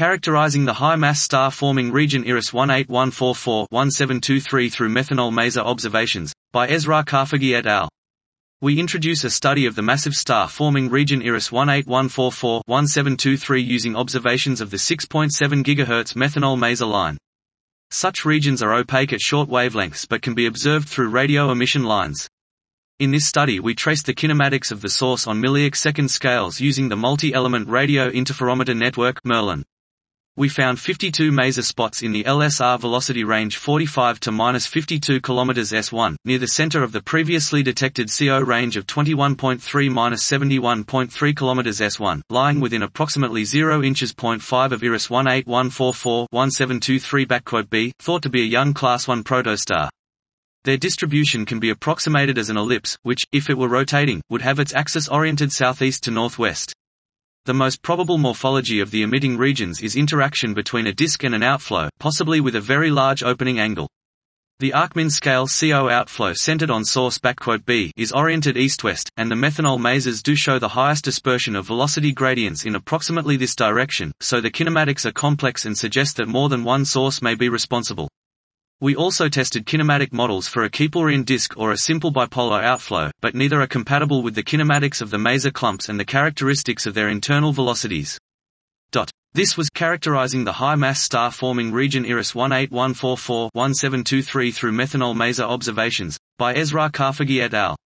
Characterizing the high-mass star-forming region IRAS 18144-1723 through methanol maser observations, by Esraa Khafagy et al. We introduce a study of the massive star-forming region IRAS 18144-1723 using observations of the 6.7 GHz methanol maser line. Such regions are opaque at short wavelengths but can be observed through radio emission lines. In this study we traced the kinematics of the source on milliarc second scales using the multi-element radio interferometer network Merlin. We found 52 maser spots in the LSR velocity range 45 to minus 52 km s1, near the center of the previously detected CO range of 21.3 minus 71.3 km s1, lying within approximately 0 inches 0.5 of IRAS 18144-1723 b, thought to be a young Class 1 protostar. Their distribution can be approximated as an ellipse, which, if it were rotating, would have its axis oriented southeast to northwest. The most probable morphology of the emitting regions is interaction between a disk and an outflow, possibly with a very large opening angle. The Arcmin scale CO outflow centered on source B is oriented east-west, and the methanol masers do show the highest dispersion of velocity gradients in approximately this direction, so the kinematics are complex and suggest that more than one source may be responsible. We also tested kinematic models for a Keplerian disk or a simple bipolar outflow, but neither are compatible with the kinematics of the maser clumps and the characteristics of their internal velocities. Dot. This was characterizing the high-mass star-forming region IRAS 18144-1723 through methanol maser observations, by Esraa Khafagy et al.